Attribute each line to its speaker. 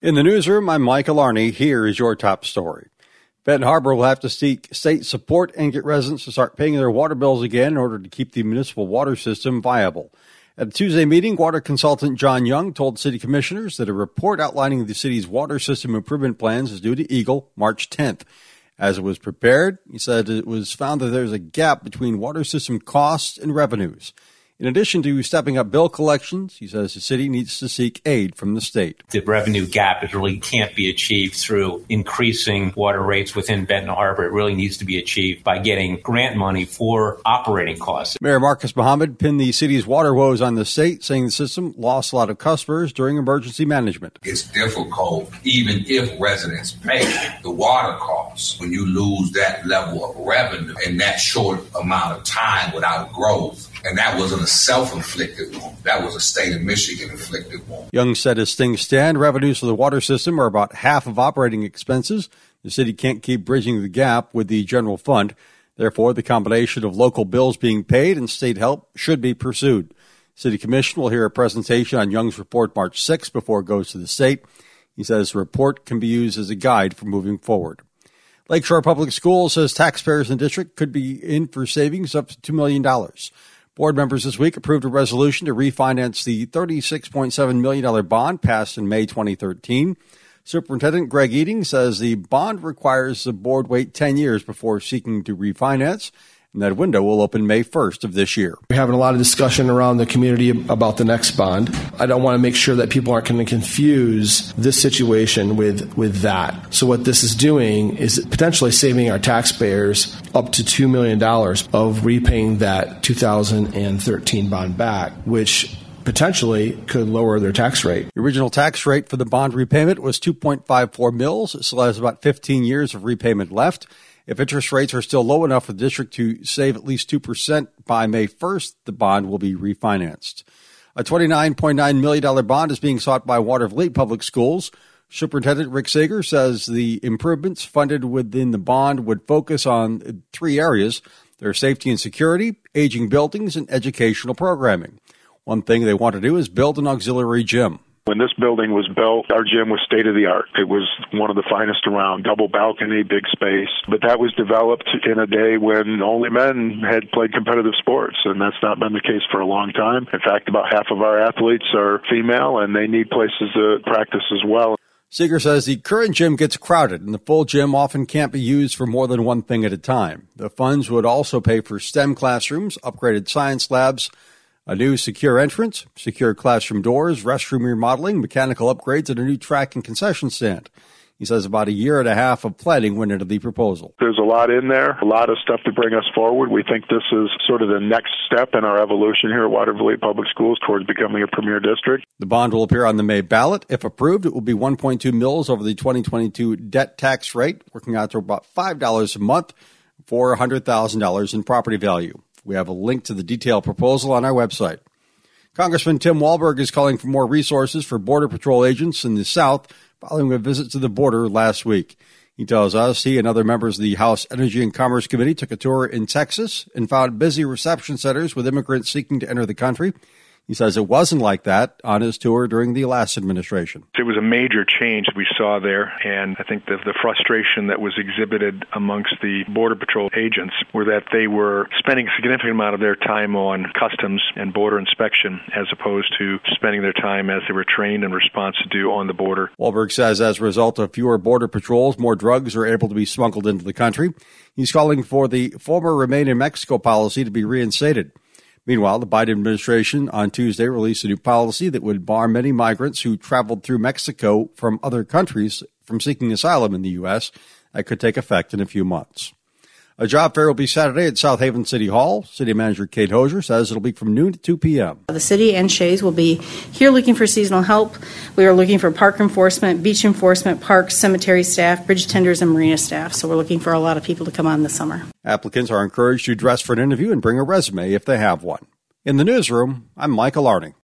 Speaker 1: In the newsroom, I'm Mike Alarney. Here is your top story. Benton Harbor will have to seek state support and get residents to start paying their water bills again in order to keep the municipal water system viable. At a Tuesday meeting, water consultant John Young told city commissioners that a report outlining the city's water system improvement plans is due to EGLE March 10th. As it was prepared, he said it was found that there's a gap between water system costs and revenues. In addition to stepping up bill collections, he says the city needs to seek aid from the state.
Speaker 2: The revenue gap is really can't be achieved through increasing water rates within Benton Harbor. It really needs to be achieved by getting grant money for operating costs.
Speaker 1: Mayor Marcus Muhammad pinned the city's water woes on the state, saying the system lost a lot of customers during emergency management.
Speaker 3: It's difficult, even if residents pay the water when you lose that level of revenue in that short amount of time without growth and that wasn't a self inflicted wound. That was a state of Michigan inflicted wound.
Speaker 1: Young said as things stand, revenues for the water system are about half of operating expenses. The city can't keep bridging the gap with the general fund. Therefore, the combination of local bills being paid and state help should be pursued. City Commission will hear a presentation on Young's report March 6 before it goes to the state. He says the report can be used as a guide for moving forward. Lakeshore Public Schools says taxpayers in the district could be in for savings up to $2 million. Board members this week approved a resolution to refinance the $36.7 million bond passed in May 2013. Superintendent Greg Ebeling says the bond requires the board wait 10 years before seeking to refinance and that window will open May 1st of this year.
Speaker 4: We're having a lot of discussion around the community about the next bond. I don't want to make sure that people aren't going to confuse this situation with, with that. So, what this is doing is potentially saving our taxpayers up to $2 million of repaying that 2013 bond back, which potentially could lower their tax rate.
Speaker 1: The original tax rate for the bond repayment was 2.54 mils. It still has about 15 years of repayment left. If interest rates are still low enough for the district to save at least 2% by May 1st, the bond will be refinanced. A $29.9 million bond is being sought by Water Watervliet Public Schools. Superintendent Rick Seager says the improvements funded within the bond would focus on three areas their safety and security, aging buildings, and educational programming. One thing they want to do is build an auxiliary gym.
Speaker 5: When this building was built, our gym was state of the art. It was one of the finest around, double balcony, big space. But that was developed in a day when only men had played competitive sports, and that's not been the case for a long time. In fact, about half of our athletes are female, and they need places to practice as well.
Speaker 1: Seager says the current gym gets crowded and the full gym often can't be used for more than one thing at a time. The funds would also pay for STEM classrooms, upgraded science labs, a new secure entrance, secure classroom doors, restroom remodeling, mechanical upgrades, and a new track and concession stand. He says about a year and a half of planning went into the proposal.
Speaker 5: There's a lot in there, a lot of stuff to bring us forward. We think this is sort of the next step in our evolution here at Watervliet Public Schools towards becoming a premier district.
Speaker 1: The bond will appear on the May ballot. If approved, it will be 1.2 mils over the 2022 debt tax rate, working out to about $5 a month for $100,000 in property value. We have a link to the detailed proposal on our website. Congressman Tim Walberg is calling for more resources for Border Patrol agents in the South following a visit to the border last week. He tells us he and other members of the House Energy and Commerce Committee took a tour in Texas and found busy reception centers with immigrants seeking to enter the country. He says it wasn't like that on his tour during the last administration.
Speaker 6: It was a major change we saw there, and I think the, the frustration that was exhibited amongst the Border Patrol agents were that they were spending a significant amount of their time on customs and border inspection as opposed to spending their time as they were trained and response to do on the border.
Speaker 1: Walberg says as a result of fewer border patrols, more drugs are able to be smuggled into the country. He's calling for the former Remain in Mexico policy to be reinstated. Meanwhile, the Biden administration on Tuesday released a new policy that would bar many migrants who traveled through Mexico from other countries from seeking asylum in the U.S. That could take effect in a few months. A job fair will be Saturday at South Haven City Hall. City Manager Kate Hosier says it'll be from noon to 2 p.m.
Speaker 7: The city and SHAES will be here looking for seasonal help. We are looking for park enforcement, beach enforcement, parks, cemetery staff, bridge tenders, and marina staff. So we're looking for a lot of people to come on this summer.
Speaker 1: Applicants are encouraged to dress for an interview and bring a resume if they have one. In the newsroom, I'm Michael Arning.